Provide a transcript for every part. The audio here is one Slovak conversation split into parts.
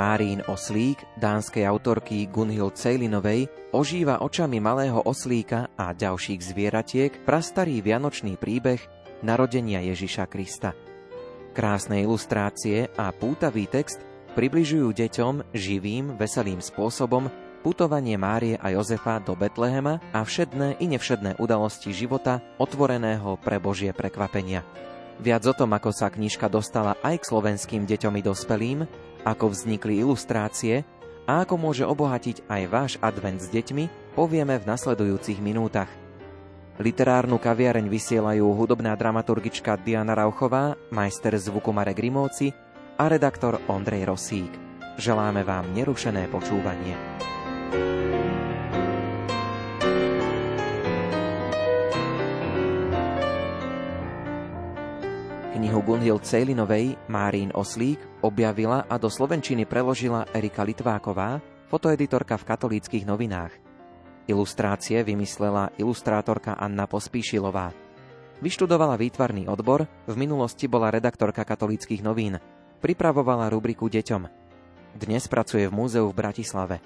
Márín oslík dánskej autorky Gunhild Cejlinovej ožíva očami malého oslíka a ďalších zvieratiek prastarý vianočný príbeh narodenia Ježiša Krista. Krásne ilustrácie a pútavý text približujú deťom živým, veselým spôsobom putovanie Márie a Jozefa do Betlehema a všedné i nevšedné udalosti života otvoreného pre Božie prekvapenia. Viac o tom, ako sa knižka dostala aj k slovenským deťom i dospelým, ako vznikli ilustrácie a ako môže obohatiť aj váš advent s deťmi, povieme v nasledujúcich minútach. Literárnu kaviareň vysielajú hudobná dramaturgička Diana Rauchová, majster zvuku Marek Grimovci a redaktor Ondrej Rosík. Želáme vám nerušené počúvanie. Knihu Gunhild Cejlinovej Márín Oslík objavila a do slovenčiny preložila Erika Litváková, fotoeditorka v katolíckých novinách. Ilustrácie vymyslela ilustrátorka Anna Pospíšilová. Vyštudovala výtvarný odbor, v minulosti bola redaktorka katolíckých novín. Pripravovala rubriku Deťom. Dnes pracuje v múzeu v Bratislave.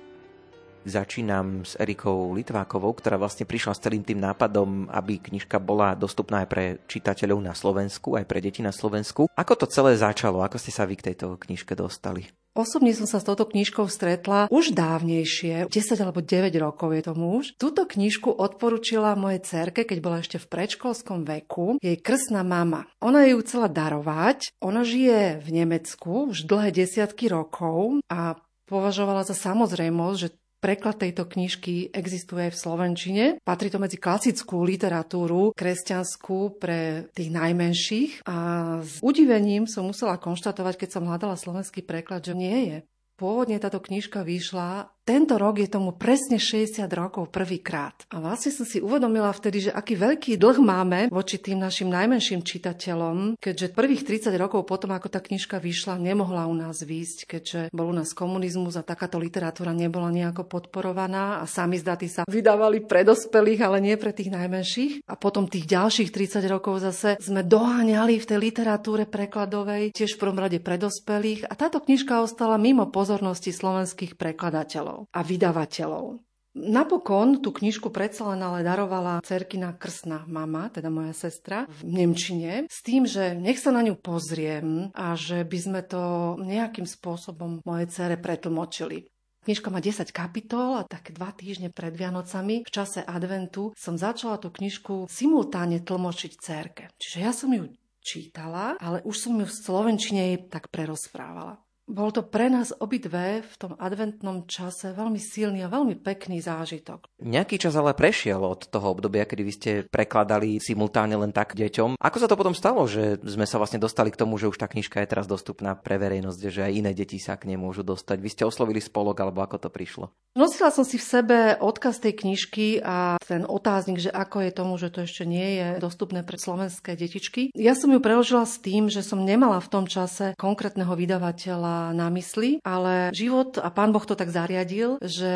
Začínam s Erikou Litvákovou, ktorá vlastne prišla s celým tým nápadom, aby knižka bola dostupná aj pre čitateľov na Slovensku, aj pre deti na Slovensku. Ako to celé začalo? Ako ste sa vy k tejto knižke dostali? Osobne som sa s touto knižkou stretla už dávnejšie, 10 alebo 9 rokov je tomu už. Túto knižku odporúčila mojej cerke, keď bola ešte v predškolskom veku, jej krsná mama. Ona ju chcela darovať, ona žije v Nemecku už dlhé desiatky rokov a považovala za samozrejmosť, že Preklad tejto knižky existuje aj v Slovenčine. Patrí to medzi klasickú literatúru kresťanskú pre tých najmenších a s udivením som musela konštatovať, keď som hľadala slovenský preklad, že nie je. Pôvodne táto knižka vyšla tento rok je tomu presne 60 rokov prvýkrát. A vlastne som si uvedomila vtedy, že aký veľký dlh máme voči tým našim najmenším čitateľom, keďže prvých 30 rokov potom, ako tá knižka vyšla, nemohla u nás výjsť, keďže bol u nás komunizmus a takáto literatúra nebola nejako podporovaná a sami zdaty sa vydávali pre dospelých, ale nie pre tých najmenších. A potom tých ďalších 30 rokov zase sme doháňali v tej literatúre prekladovej, tiež v prvom rade pre dospelých a táto knižka ostala mimo pozornosti slovenských prekladateľov a vydavateľov. Napokon tú knižku predsa len ale darovala cerkina krsná mama, teda moja sestra, v Nemčine, s tým, že nech sa na ňu pozriem a že by sme to nejakým spôsobom moje cere pretlmočili. Knižka má 10 kapitol a tak dva týždne pred Vianocami v čase adventu som začala tú knižku simultáne tlmočiť cerke. Čiže ja som ju čítala, ale už som ju v slovenčine tak prerozprávala. Bol to pre nás obidve v tom adventnom čase veľmi silný a veľmi pekný zážitok. Nejaký čas ale prešiel od toho obdobia, kedy vy ste prekladali simultáne len tak deťom. Ako sa to potom stalo, že sme sa vlastne dostali k tomu, že už tá knižka je teraz dostupná pre verejnosť, že aj iné deti sa k nej môžu dostať? Vy ste oslovili spolok, alebo ako to prišlo? Nosila som si v sebe odkaz tej knižky a ten otáznik, že ako je tomu, že to ešte nie je dostupné pre slovenské detičky. Ja som ju preložila s tým, že som nemala v tom čase konkrétneho vydavateľa na mysli, ale život a pán Boh to tak zariadil, že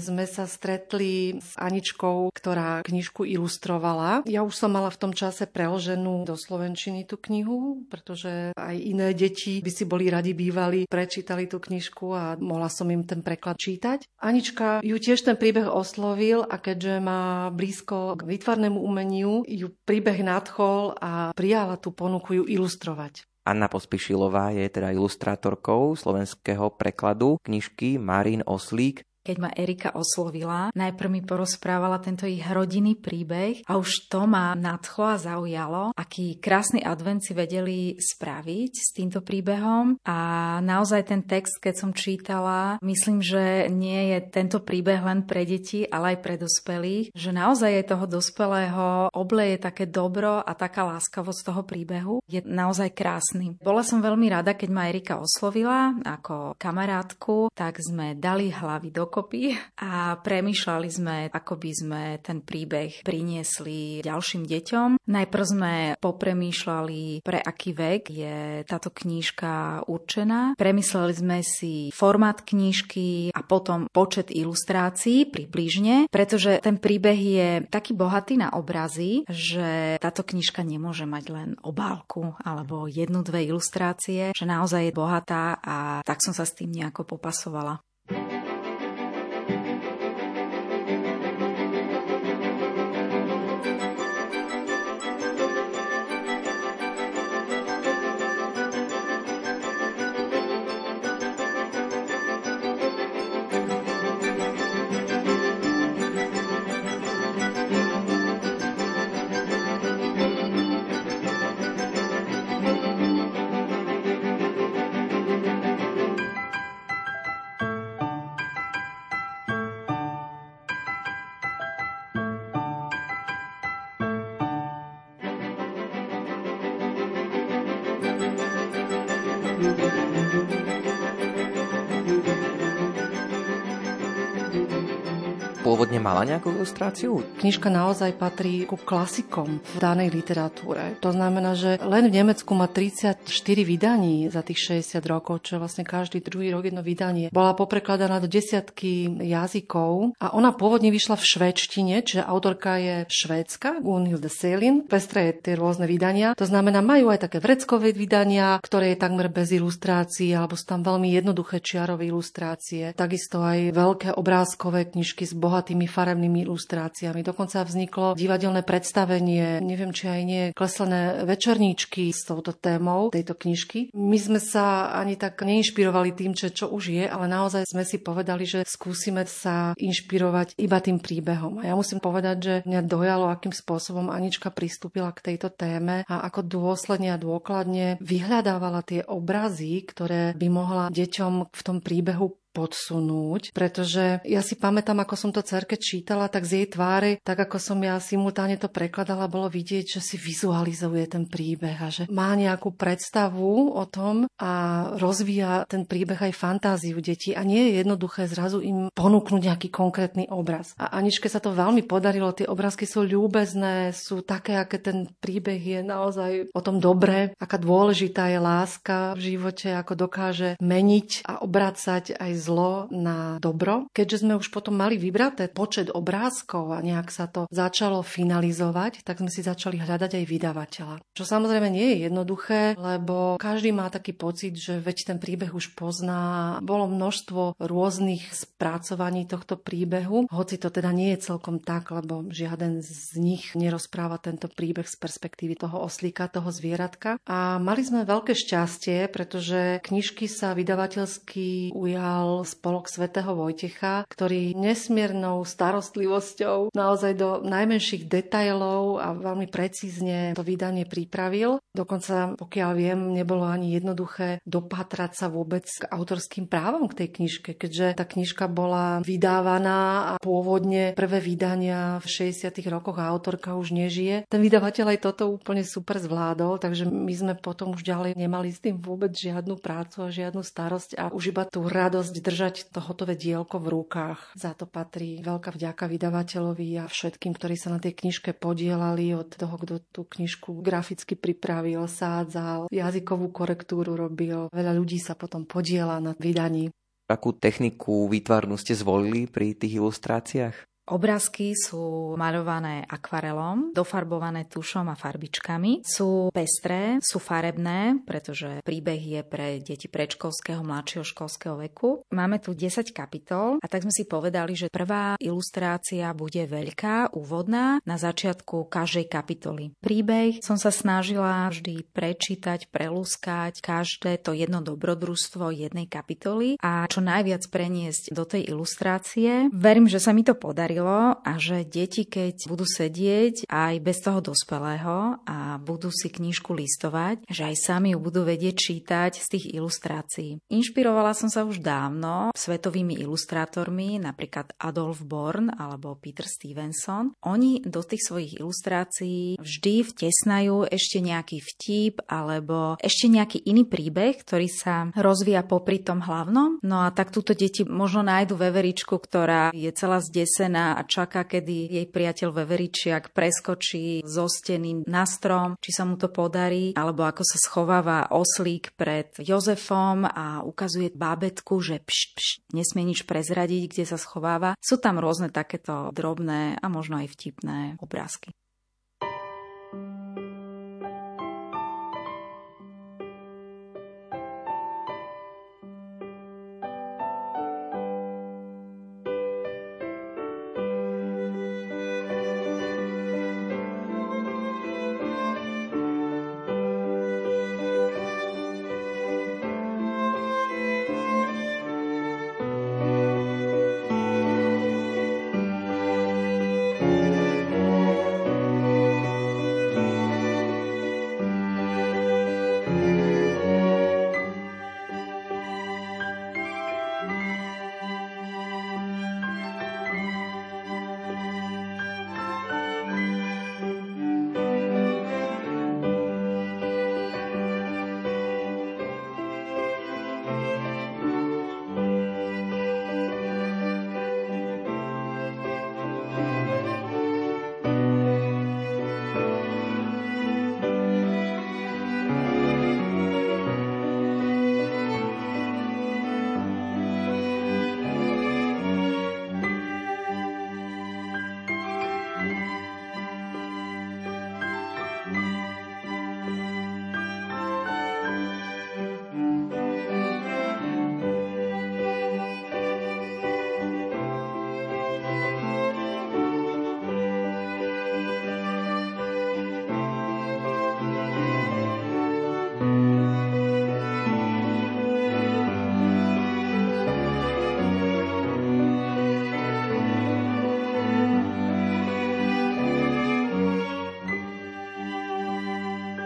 sme sa stretli s Aničkou, ktorá knižku ilustrovala. Ja už som mala v tom čase preloženú do slovenčiny tú knihu, pretože aj iné deti by si boli radi bývali, prečítali tú knižku a mohla som im ten preklad čítať. Anička ju tiež ten príbeh oslovil a keďže má blízko k výtvarnému umeniu, ju príbeh nadchol a prijala tú ponuku ju ilustrovať. Anna Pospišilová je teda ilustrátorkou slovenského prekladu knižky Marín Oslík keď ma Erika oslovila, najprv mi porozprávala tento ich rodinný príbeh a už to ma nadchlo a zaujalo, aký krásny advent si vedeli spraviť s týmto príbehom a naozaj ten text, keď som čítala, myslím, že nie je tento príbeh len pre deti, ale aj pre dospelých, že naozaj je toho dospelého obleje také dobro a taká láskavosť toho príbehu je naozaj krásny. Bola som veľmi rada, keď ma Erika oslovila ako kamarátku, tak sme dali hlavy do dokopy a premýšľali sme, ako by sme ten príbeh priniesli ďalším deťom. Najprv sme popremýšľali, pre aký vek je táto knížka určená. Premysleli sme si formát knížky a potom počet ilustrácií približne, pretože ten príbeh je taký bohatý na obrazy, že táto knižka nemôže mať len obálku alebo jednu, dve ilustrácie, že naozaj je bohatá a tak som sa s tým nejako popasovala. 何? Nejakú ilustráciu? Knižka naozaj patrí ku klasikom v danej literatúre. To znamená, že len v Nemecku má 34 vydaní za tých 60 rokov, čo je vlastne každý druhý rok jedno vydanie. Bola poprekladaná do desiatky jazykov a ona pôvodne vyšla v švédštine, čiže autorka je švédska, Gunhilde Selin. Pestre je tie rôzne vydania. To znamená, majú aj také vreckové vydania, ktoré je takmer bez ilustrácií, alebo sú tam veľmi jednoduché čiarové ilustrácie. Takisto aj veľké obrázkové knižky s bohatým bohatými farebnými ilustráciami. Dokonca vzniklo divadelné predstavenie, neviem či aj nie, kleslené večerníčky s touto témou tejto knižky. My sme sa ani tak neinšpirovali tým, čo, čo už je, ale naozaj sme si povedali, že skúsime sa inšpirovať iba tým príbehom. A ja musím povedať, že mňa dojalo, akým spôsobom Anička pristúpila k tejto téme a ako dôsledne a dôkladne vyhľadávala tie obrazy, ktoré by mohla deťom v tom príbehu podsunúť, pretože ja si pamätám, ako som to cerke čítala, tak z jej tváre, tak ako som ja simultáne to prekladala, bolo vidieť, že si vizualizuje ten príbeh a že má nejakú predstavu o tom a rozvíja ten príbeh aj fantáziu detí. A nie je jednoduché zrazu im ponúknuť nejaký konkrétny obraz. A Aničke sa to veľmi podarilo, tie obrázky sú ľúbezné, sú také, aké ten príbeh je naozaj o tom dobre, aká dôležitá je láska v živote, ako dokáže meniť a obracať aj zlo na dobro. Keďže sme už potom mali vybraté počet obrázkov a nejak sa to začalo finalizovať, tak sme si začali hľadať aj vydavateľa. Čo samozrejme nie je jednoduché, lebo každý má taký pocit, že veď ten príbeh už pozná. Bolo množstvo rôznych spracovaní tohto príbehu, hoci to teda nie je celkom tak, lebo žiaden z nich nerozpráva tento príbeh z perspektívy toho oslíka, toho zvieratka. A mali sme veľké šťastie, pretože knižky sa vydavateľsky ujal spolok svätého Vojtecha, ktorý nesmiernou starostlivosťou naozaj do najmenších detajlov a veľmi precízne to vydanie pripravil. Dokonca, pokiaľ viem, nebolo ani jednoduché dopátrať sa vôbec k autorským právom k tej knižke, keďže tá knižka bola vydávaná a pôvodne prvé vydania v 60. rokoch a autorka už nežije. Ten vydavateľ aj toto úplne super zvládol, takže my sme potom už ďalej nemali s tým vôbec žiadnu prácu a žiadnu starosť a už iba tú radosť držať to hotové dielko v rukách. Za to patrí veľká vďaka vydavateľovi a všetkým, ktorí sa na tej knižke podielali, od toho, kto tú knižku graficky pripravil, sádzal, jazykovú korektúru robil. Veľa ľudí sa potom podiela na vydaní. Akú techniku výtvarnú ste zvolili pri tých ilustráciách? Obrázky sú maľované akvarelom, dofarbované tušom a farbičkami. Sú pestré, sú farebné, pretože príbeh je pre deti predškolského, mladšieho školského veku. Máme tu 10 kapitol a tak sme si povedali, že prvá ilustrácia bude veľká, úvodná, na začiatku každej kapitoly. Príbeh som sa snažila vždy prečítať, prelúskať každé to jedno dobrodružstvo jednej kapitoly a čo najviac preniesť do tej ilustrácie. Verím, že sa mi to podarí podarilo a že deti, keď budú sedieť aj bez toho dospelého a budú si knižku listovať, že aj sami ju budú vedieť čítať z tých ilustrácií. Inšpirovala som sa už dávno svetovými ilustrátormi, napríklad Adolf Born alebo Peter Stevenson. Oni do tých svojich ilustrácií vždy vtesnajú ešte nejaký vtip alebo ešte nejaký iný príbeh, ktorý sa rozvíja popri tom hlavnom. No a tak túto deti možno nájdu veveričku, ktorá je celá zdesená a čaká, kedy jej priateľ veveričiak preskočí zo steny na strom, či sa mu to podarí, alebo ako sa schováva oslík pred Jozefom a ukazuje bábetku, že pš, pš, nesmie nič prezradiť, kde sa schováva. Sú tam rôzne takéto drobné a možno aj vtipné obrázky.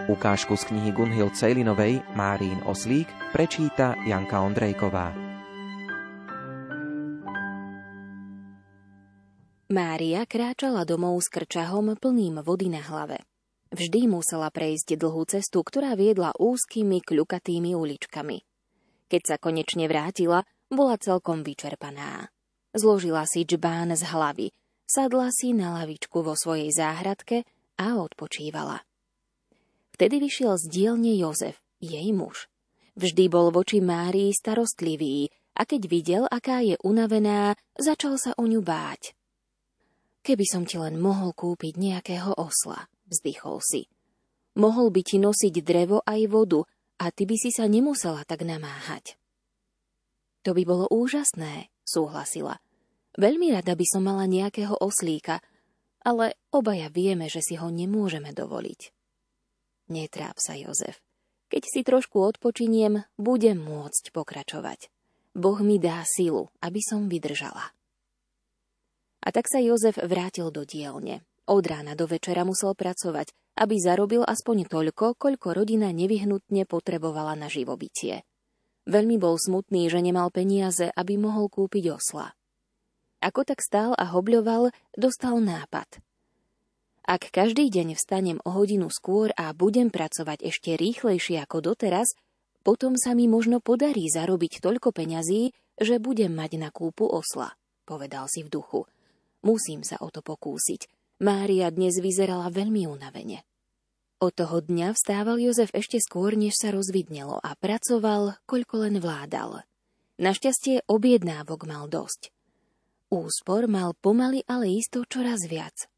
Ukážku z knihy Gunhild Cejlinovej Márín Oslík prečíta Janka Ondrejková. Mária kráčala domov s krčahom plným vody na hlave. Vždy musela prejsť dlhú cestu, ktorá viedla úzkými, kľukatými uličkami. Keď sa konečne vrátila, bola celkom vyčerpaná. Zložila si džbán z hlavy, sadla si na lavičku vo svojej záhradke a odpočívala. Vtedy vyšiel z dielne Jozef, jej muž. Vždy bol voči Márii starostlivý a keď videl, aká je unavená, začal sa o ňu báť. Keby som ti len mohol kúpiť nejakého osla, vzdychol si. Mohol by ti nosiť drevo aj vodu a ty by si sa nemusela tak namáhať. To by bolo úžasné, súhlasila. Veľmi rada by som mala nejakého oslíka, ale obaja vieme, že si ho nemôžeme dovoliť. Netráp sa, Jozef. Keď si trošku odpočiniem, budem môcť pokračovať. Boh mi dá silu, aby som vydržala. A tak sa Jozef vrátil do dielne. Od rána do večera musel pracovať, aby zarobil aspoň toľko, koľko rodina nevyhnutne potrebovala na živobytie. Veľmi bol smutný, že nemal peniaze, aby mohol kúpiť osla. Ako tak stál a hobľoval, dostal nápad – ak každý deň vstanem o hodinu skôr a budem pracovať ešte rýchlejšie ako doteraz, potom sa mi možno podarí zarobiť toľko peňazí, že budem mať na kúpu osla, povedal si v duchu. Musím sa o to pokúsiť. Mária dnes vyzerala veľmi unavene. Od toho dňa vstával Jozef ešte skôr, než sa rozvidnelo a pracoval, koľko len vládal. Našťastie objednávok mal dosť. Úspor mal pomaly, ale isto čoraz viac.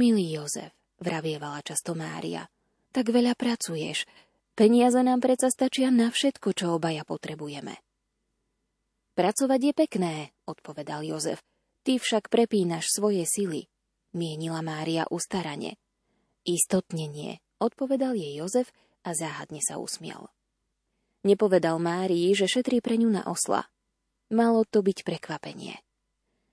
Milý Jozef, vravievala často Mária, tak veľa pracuješ. Peniaze nám predsa stačia na všetko, čo obaja potrebujeme. Pracovať je pekné, odpovedal Jozef. Ty však prepínaš svoje sily, mienila Mária ustarane. Istotne nie, odpovedal jej Jozef a záhadne sa usmial. Nepovedal Márii, že šetrí pre ňu na osla. Malo to byť prekvapenie.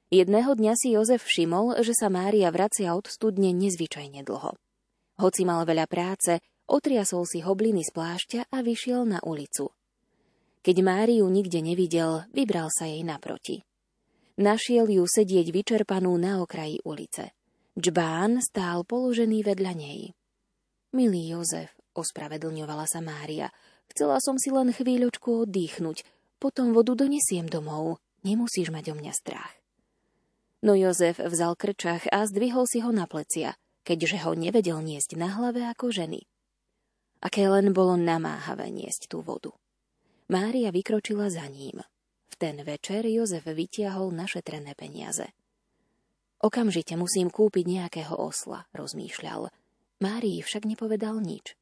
Jedného dňa si Jozef všimol, že sa Mária vracia od studne nezvyčajne dlho. Hoci mal veľa práce, otriasol si hobliny z plášťa a vyšiel na ulicu. Keď Máriu nikde nevidel, vybral sa jej naproti. Našiel ju sedieť vyčerpanú na okraji ulice. Džbán stál položený vedľa nej. Milý Jozef, ospravedlňovala sa Mária, chcela som si len chvíľočku oddychnúť, potom vodu donesiem domov, nemusíš mať o mňa strach. No Jozef vzal krčach a zdvihol si ho na plecia, keďže ho nevedel niesť na hlave ako ženy. Aké len bolo namáhavé niesť tú vodu. Mária vykročila za ním. V ten večer Jozef vytiahol našetrené peniaze. Okamžite musím kúpiť nejakého osla, rozmýšľal. Márii však nepovedal nič.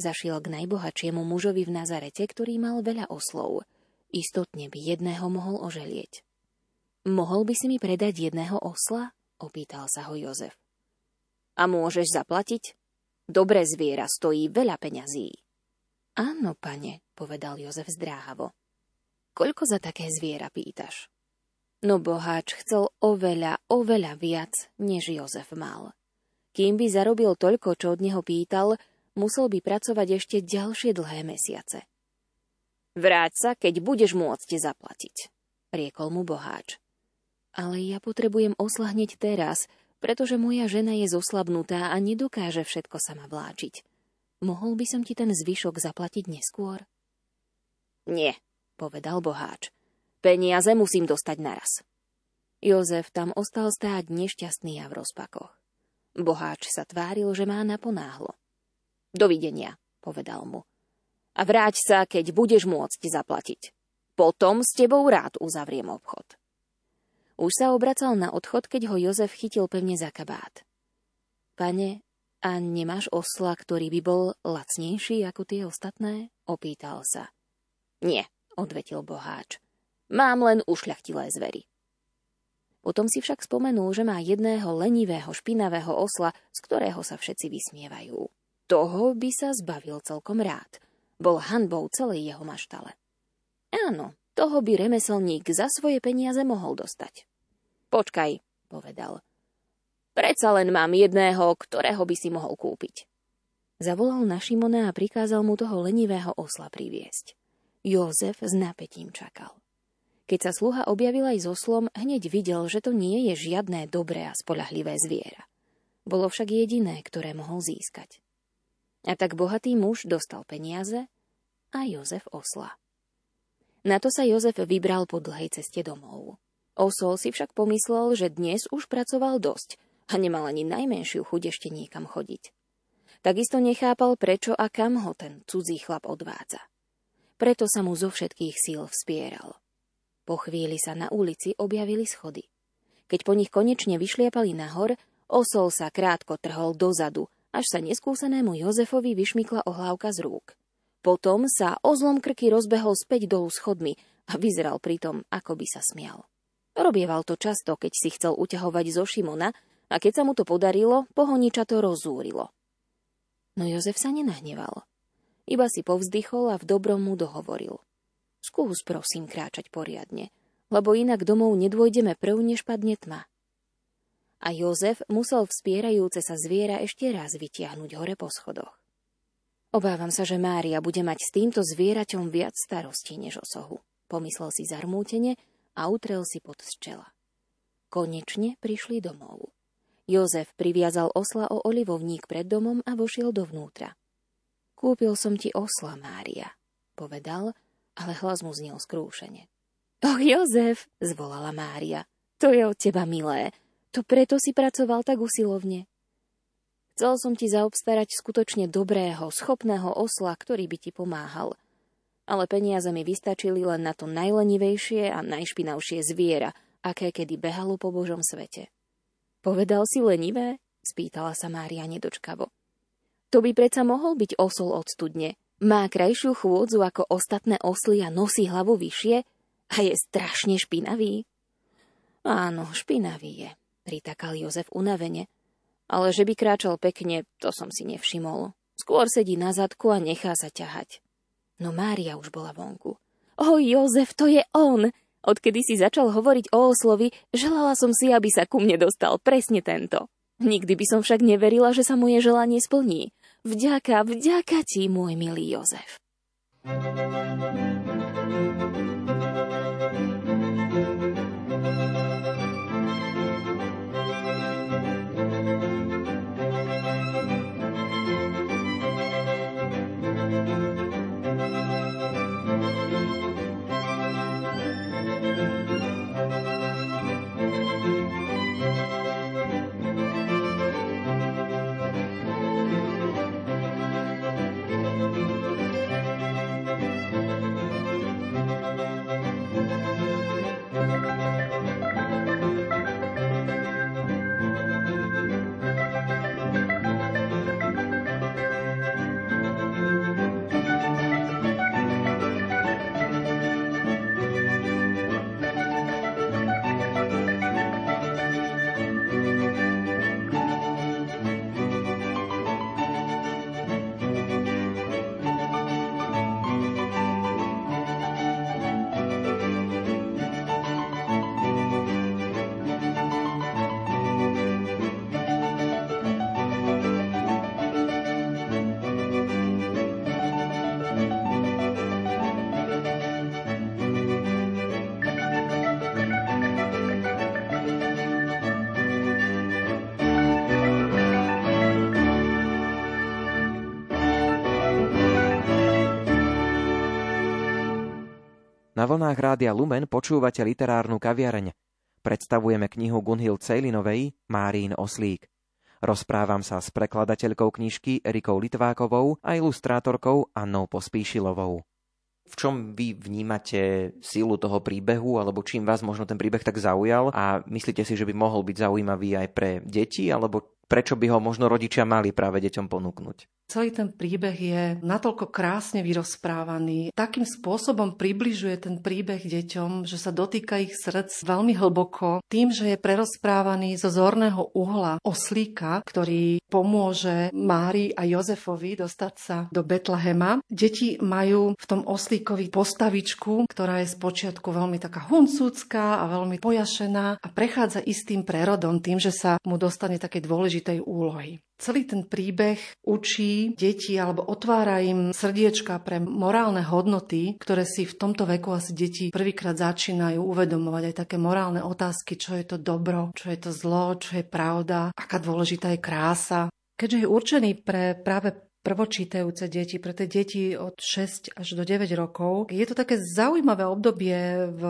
Zašiel k najbohatšiemu mužovi v Nazarete, ktorý mal veľa oslov. Istotne by jedného mohol oželieť. Mohol by si mi predať jedného osla? Opýtal sa ho Jozef. A môžeš zaplatiť? Dobré zviera stojí veľa peňazí. Áno, pane, povedal Jozef zdráhavo. Koľko za také zviera pýtaš? No boháč chcel oveľa, oveľa viac, než Jozef mal. Kým by zarobil toľko, čo od neho pýtal, musel by pracovať ešte ďalšie dlhé mesiace. Vráť sa, keď budeš môcť zaplatiť, riekol mu boháč. Ale ja potrebujem osla hneď teraz, pretože moja žena je zoslabnutá a nedokáže všetko sama vláčiť. Mohol by som ti ten zvyšok zaplatiť neskôr? Nie, povedal boháč. Peniaze musím dostať naraz. Jozef tam ostal stáť nešťastný a v rozpakoch. Boháč sa tváril, že má naponáhlo. Dovidenia, povedal mu. A vráť sa, keď budeš môcť zaplatiť. Potom s tebou rád uzavriem obchod. Už sa obracal na odchod, keď ho Jozef chytil pevne za kabát. Pane, a nemáš osla, ktorý by bol lacnejší ako tie ostatné? Opýtal sa. Nie, odvetil boháč. Mám len ušľachtilé zvery. Potom si však spomenul, že má jedného lenivého, špinavého osla, z ktorého sa všetci vysmievajú. Toho by sa zbavil celkom rád. Bol hanbou celej jeho maštale. Áno, toho by remeselník za svoje peniaze mohol dostať. Počkaj, povedal. Predsa len mám jedného, ktorého by si mohol kúpiť. Zavolal na Šimona a prikázal mu toho lenivého osla priviesť. Jozef s napätím čakal. Keď sa sluha objavil aj so slom, hneď videl, že to nie je žiadne dobré a spolahlivé zviera. Bolo však jediné, ktoré mohol získať. A tak bohatý muž dostal peniaze a Jozef osla. Na to sa Jozef vybral po dlhej ceste domov. Osol si však pomyslel, že dnes už pracoval dosť a nemal ani najmenšiu chuť ešte niekam chodiť. Takisto nechápal, prečo a kam ho ten cudzí chlap odvádza. Preto sa mu zo všetkých síl vspieral. Po chvíli sa na ulici objavili schody. Keď po nich konečne vyšliapali nahor, osol sa krátko trhol dozadu, až sa neskúsenému Jozefovi vyšmykla ohlávka z rúk. Potom sa o zlom krky rozbehol späť dolu schodmi a vyzeral pritom, ako by sa smial. Robieval to často, keď si chcel uťahovať zo Šimona a keď sa mu to podarilo, pohoniča to rozúrilo. No Jozef sa nenahneval. Iba si povzdychol a v dobrom mu dohovoril. Skús prosím kráčať poriadne, lebo inak domov nedôjdeme prv, než padne tma. A Jozef musel vspierajúce sa zviera ešte raz vytiahnuť hore po schodoch. Obávam sa, že Mária bude mať s týmto zvieraťom viac starostí než osohu, pomyslel si zarmútene a utrel si pod z čela. Konečne prišli domov. Jozef priviazal osla o olivovník pred domom a vošiel dovnútra. Kúpil som ti osla, Mária, povedal, ale hlas mu znel skrúšene. Och, Jozef, zvolala Mária, to je od teba milé. To preto si pracoval tak usilovne. Chcel som ti zaobstarať skutočne dobrého, schopného osla, ktorý by ti pomáhal. Ale peniaze mi vystačili len na to najlenivejšie a najšpinavšie zviera, aké kedy behalo po Božom svete. Povedal si lenivé? spýtala sa Mária nedočkavo. To by predsa mohol byť osol od studne. Má krajšiu chôdzu ako ostatné osly a nosí hlavu vyššie a je strašne špinavý. Áno, špinavý je, pritakal Jozef unavene, ale že by kráčal pekne, to som si nevšimol. Skôr sedí na zadku a nechá sa ťahať. No Mária už bola vonku. O, Jozef, to je on! Odkedy si začal hovoriť o oslovi, želala som si, aby sa ku mne dostal presne tento. Nikdy by som však neverila, že sa moje želanie splní. Vďaka, vďaka ti, môj milý Jozef. Na vlnách Rádia Lumen počúvate literárnu kaviareň. Predstavujeme knihu Gunhild Cejlinovej Márín Oslík. Rozprávam sa s prekladateľkou knižky Erikou Litvákovou a ilustrátorkou Annou Pospíšilovou. V čom vy vnímate sílu toho príbehu, alebo čím vás možno ten príbeh tak zaujal a myslíte si, že by mohol byť zaujímavý aj pre deti, alebo prečo by ho možno rodičia mali práve deťom ponúknuť? Celý ten príbeh je natoľko krásne vyrozprávaný, takým spôsobom približuje ten príbeh deťom, že sa dotýka ich srdc veľmi hlboko, tým, že je prerozprávaný zo zorného uhla oslíka, ktorý pomôže Mári a Jozefovi dostať sa do Betlehema. Deti majú v tom oslíkovi postavičku, ktorá je spočiatku veľmi taká huncúcká a veľmi pojašená a prechádza istým prerodom tým, že sa mu dostane také dôležitej úlohy. Celý ten príbeh učí deti alebo otvára im srdiečka pre morálne hodnoty, ktoré si v tomto veku asi deti prvýkrát začínajú uvedomovať aj také morálne otázky, čo je to dobro, čo je to zlo, čo je pravda, aká dôležitá je krása. Keďže je určený pre práve prvočítajúce deti, pre tie deti od 6 až do 9 rokov. Je to také zaujímavé obdobie v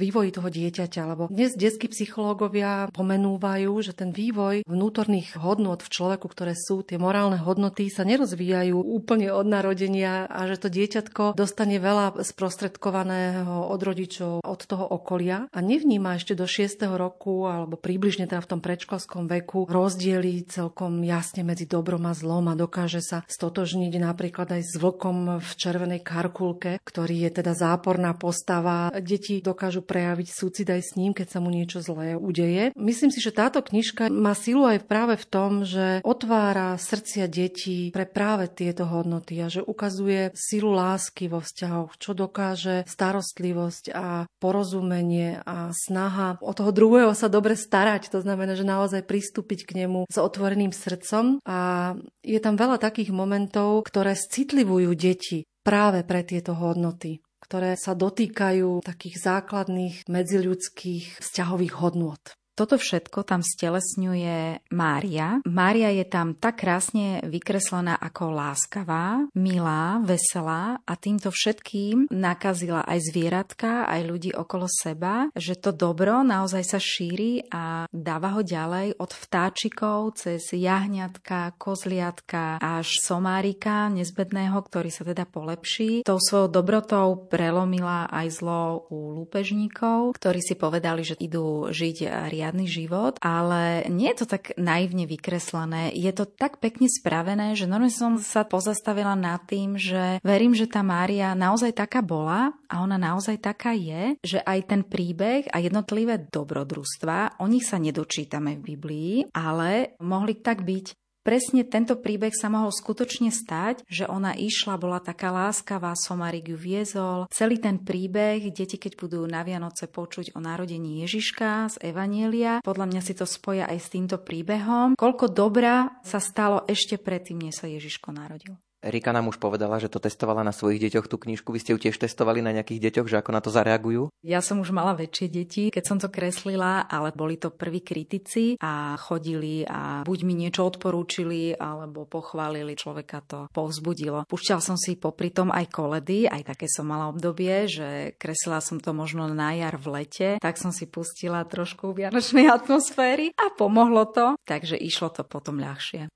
vývoji toho dieťaťa, lebo dnes detskí psychológovia pomenúvajú, že ten vývoj vnútorných hodnot v človeku, ktoré sú tie morálne hodnoty, sa nerozvíjajú úplne od narodenia a že to dieťatko dostane veľa sprostredkovaného od rodičov, od toho okolia a nevníma ešte do 6. roku alebo približne teda v tom predškolskom veku rozdiely celkom jasne medzi dobrom a zlom a dokáže sa stotožniť napríklad aj s vlkom v červenej karkulke, ktorý je teda záporná postava. Deti dokážu prejaviť súcit aj s ním, keď sa mu niečo zlé udeje. Myslím si, že táto knižka má silu aj práve v tom, že otvára srdcia detí pre práve tieto hodnoty a že ukazuje silu lásky vo vzťahoch, čo dokáže starostlivosť a porozumenie a snaha o toho druhého sa dobre starať. To znamená, že naozaj pristúpiť k nemu s otvoreným srdcom a je tam veľa takých momentov, momentov, ktoré citlivujú deti práve pre tieto hodnoty ktoré sa dotýkajú takých základných medziľudských vzťahových hodnôt. Toto všetko tam stelesňuje Mária. Mária je tam tak krásne vykreslená ako láskavá, milá, veselá a týmto všetkým nakazila aj zvieratka, aj ľudí okolo seba, že to dobro naozaj sa šíri a dáva ho ďalej od vtáčikov cez jahňatka, kozliatka až somárika nezbedného, ktorý sa teda polepší. Tou svojou dobrotou prelomila aj zlo u lúpežníkov, ktorí si povedali, že idú žiť riadny život, ale nie je to tak naivne vykreslené. Je to tak pekne spravené, že normálne som sa pozastavila nad tým, že verím, že tá Mária naozaj taká bola a ona naozaj taká je, že aj ten príbeh a jednotlivé dobrodružstva, o nich sa nedočítame v Biblii, ale mohli tak byť presne tento príbeh sa mohol skutočne stať, že ona išla, bola taká láskavá, Somarik ju viezol. Celý ten príbeh, deti keď budú na Vianoce počuť o narodení Ježiška z Evanielia, podľa mňa si to spoja aj s týmto príbehom. Koľko dobra sa stalo ešte predtým, než sa Ježiško narodil. Rika nám už povedala, že to testovala na svojich deťoch tú knižku. Vy ste ju tiež testovali na nejakých deťoch, že ako na to zareagujú? Ja som už mala väčšie deti, keď som to kreslila, ale boli to prví kritici a chodili a buď mi niečo odporúčili, alebo pochválili. Človeka to povzbudilo. Pušťal som si popri tom aj koledy, aj také som mala obdobie, že kreslila som to možno na jar v lete, tak som si pustila trošku vianočnej atmosféry a pomohlo to, takže išlo to potom ľahšie.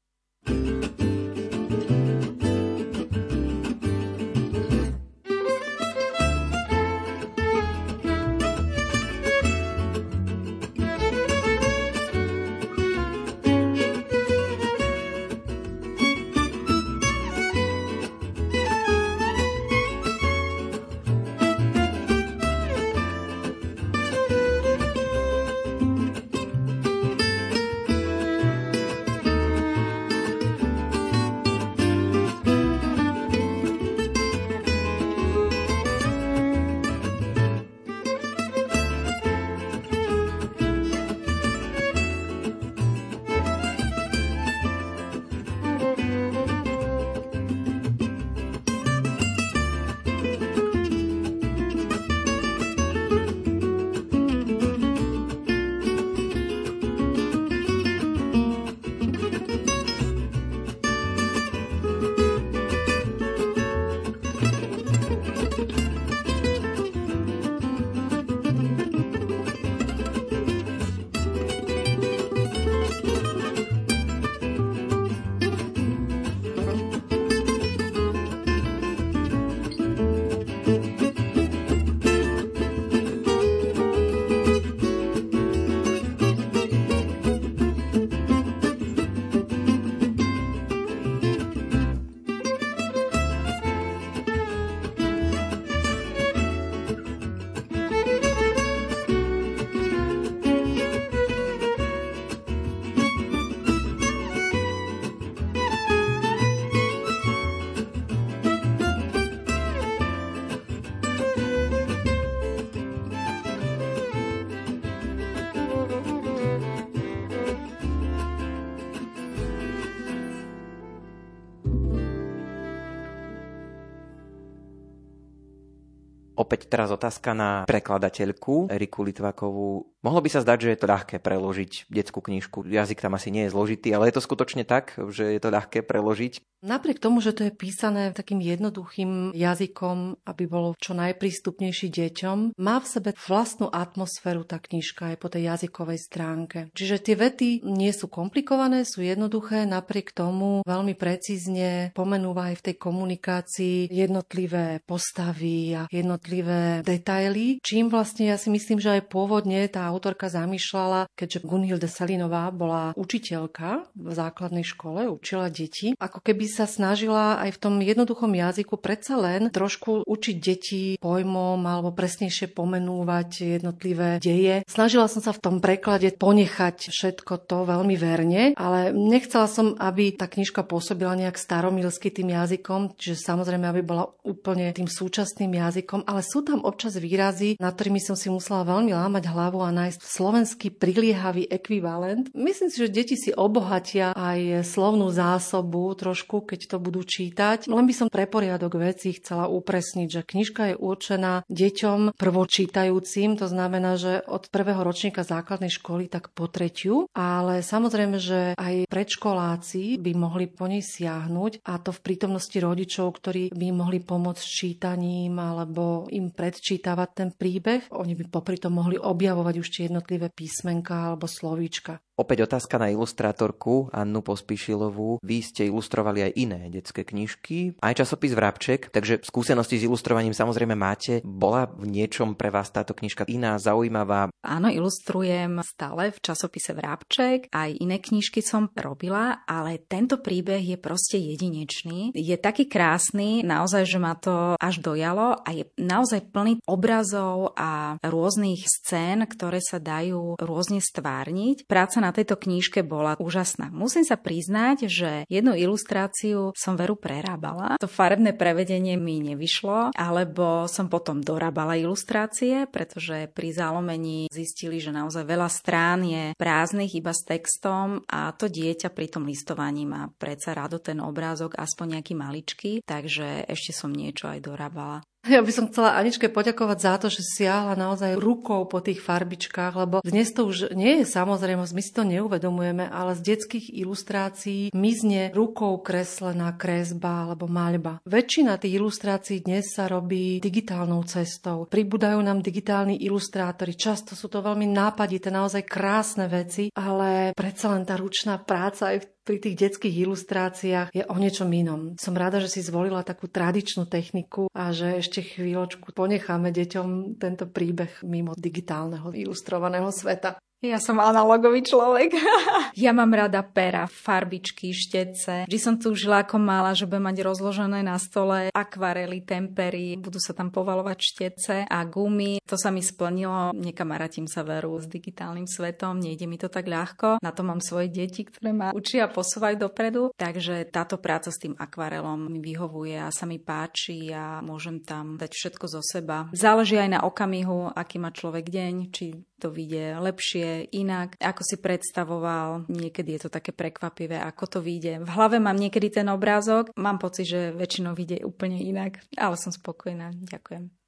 Opäť teraz otázka na prekladateľku Eriku Litvakovú. Mohlo by sa zdať, že je to ľahké preložiť detskú knižku. Jazyk tam asi nie je zložitý, ale je to skutočne tak, že je to ľahké preložiť? Napriek tomu, že to je písané takým jednoduchým jazykom, aby bolo čo najprístupnejší deťom, má v sebe vlastnú atmosféru tá knižka aj po tej jazykovej stránke. Čiže tie vety nie sú komplikované, sú jednoduché, napriek tomu veľmi precízne pomenúva aj v tej komunikácii jednotlivé postavy a jednotlivé detaily, čím vlastne ja si myslím, že aj pôvodne tá autorka zamýšľala, keďže Gunhilde Salinová bola učiteľka v základnej škole, učila deti, ako keby sa snažila aj v tom jednoduchom jazyku predsa len trošku učiť deti pojmom alebo presnejšie pomenúvať jednotlivé deje. Snažila som sa v tom preklade ponechať všetko to veľmi verne, ale nechcela som, aby tá knižka pôsobila nejak staromilsky tým jazykom, čiže samozrejme, aby bola úplne tým súčasným jazykom, ale sú tam občas výrazy, na ktorými som si musela veľmi lámať hlavu a nájsť slovenský priliehavý ekvivalent. Myslím si, že deti si obohatia aj slovnú zásobu trošku, keď to budú čítať. Len by som pre poriadok veci chcela upresniť, že knižka je určená deťom prvočítajúcim, to znamená, že od prvého ročníka základnej školy tak po tretiu, ale samozrejme, že aj predškoláci by mohli po nej siahnuť a to v prítomnosti rodičov, ktorí by mohli pomôcť čítaním alebo im predčítavať ten príbeh. Oni by popri tom mohli objavovať už tie jednotlivé písmenka alebo slovíčka. Opäť otázka na ilustrátorku Annu Pospíšilovú. Vy ste ilustrovali aj iné detské knižky, aj časopis Vrabček, takže skúsenosti s ilustrovaním samozrejme máte. Bola v niečom pre vás táto knižka iná, zaujímavá? Áno, ilustrujem stále v časopise Vrabček, aj iné knižky som robila, ale tento príbeh je proste jedinečný. Je taký krásny, naozaj, že ma to až dojalo a je naozaj plný obrazov a rôznych scén, ktoré sa dajú rôzne stvárniť. Práca na tejto knížke bola úžasná. Musím sa priznať, že jednu ilustráciu som veru prerábala. To farebné prevedenie mi nevyšlo, alebo som potom dorábala ilustrácie, pretože pri zálomení zistili, že naozaj veľa strán je prázdnych iba s textom a to dieťa pri tom listovaní má predsa rado ten obrázok aspoň nejaký maličký, takže ešte som niečo aj dorábala. Ja by som chcela Aničke poďakovať za to, že siahla naozaj rukou po tých farbičkách, lebo dnes to už nie je samozrejmosť, my si to neuvedomujeme, ale z detských ilustrácií mizne rukou kreslená kresba alebo maľba. Väčšina tých ilustrácií dnes sa robí digitálnou cestou. Pribúdajú nám digitálni ilustrátori, často sú to veľmi nápadité, naozaj krásne veci, ale predsa len tá ručná práca aj v pri tých detských ilustráciách je o niečom inom. Som rada, že si zvolila takú tradičnú techniku a že ešte chvíľočku ponecháme deťom tento príbeh mimo digitálneho ilustrovaného sveta. Ja som analogový človek. ja mám rada pera, farbičky, štece. Vždy som tu žila ako mala, že budem mať rozložené na stole akvarely, tempery, budú sa tam povalovať štece a gumy. To sa mi splnilo. Nekamaratím sa veru s digitálnym svetom, nejde mi to tak ľahko. Na to mám svoje deti, ktoré ma učia posúvajú dopredu. Takže táto práca s tým akvarelom mi vyhovuje a sa mi páči a môžem tam dať všetko zo seba. Záleží aj na okamihu, aký má človek deň, či to vyjde lepšie, inak, ako si predstavoval. Niekedy je to také prekvapivé, ako to vyjde. V hlave mám niekedy ten obrázok, mám pocit, že väčšinou vyjde úplne inak, ale som spokojná. Ďakujem.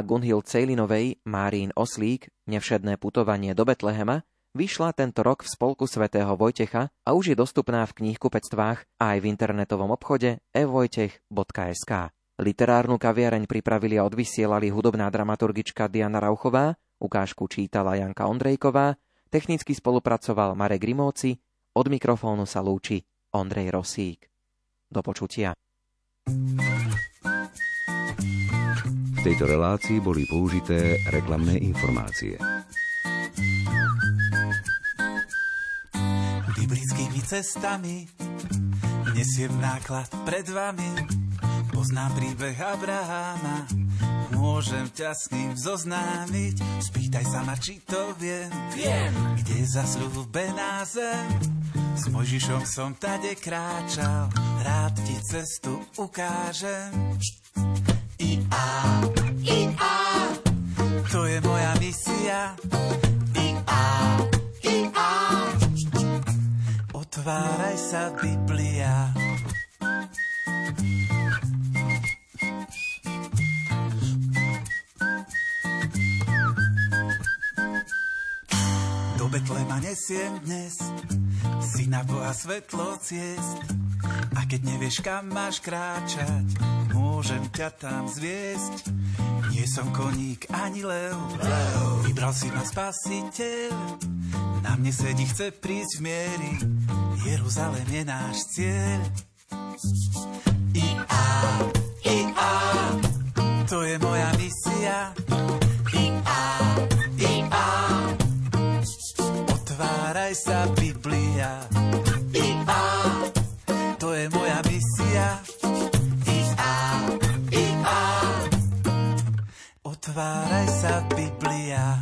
Kniha Gunhild Cejlinovej Márín Oslík Nevšedné putovanie do Betlehema vyšla tento rok v spolku svätého Vojtecha a už je dostupná v knihkupectvách a aj v internetovom obchode evojtech.sk. Literárnu kaviareň pripravili a odvysielali hudobná dramaturgička Diana Rauchová, ukážku čítala Janka Ondrejková, technicky spolupracoval Marek Grimovci, od mikrofónu sa lúči Ondrej Rosík. Do počutia. V tejto relácii boli použité reklamné informácie. Biblickými cestami nesiem náklad pred vami. Poznám príbeh Abraháma, môžem ťa s ním zoznámiť. Spýtaj sa ma, či to viem. Viem, kde zasľúbená zem. S Mojžišom som tade kráčal, rád ti cestu ukážem. To je moja misia. Otváraj sa Biblia. Do Betlema nesiem dnes, syna Boha svetlo ciest. A keď nevieš, kam máš kráčať, môžem ťa tam zviesť. Nie som koník ani lev, vybral si ma spasiteľ. Na mne sedí, chce prísť v miery, Jeruzalém je náš cieľ. I A, I A, to je moja misia. Sa Biblia.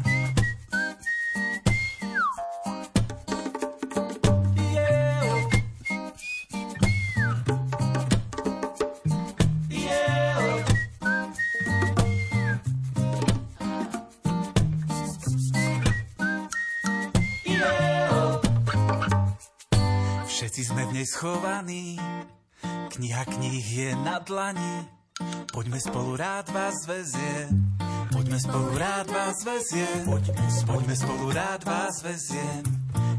Všetci sme v nej schovaní, kniha kníh je na dlani. Poďme spolu, rád vás vezie. Poďme spolu, rád vás vezie. Poďme, poďme spolu, rád vás vezie.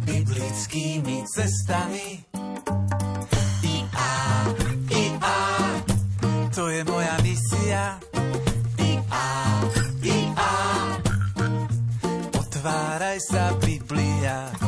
Biblickými cestami. I a, i a, to je moja misia. I a, i a, otváraj sa Biblia.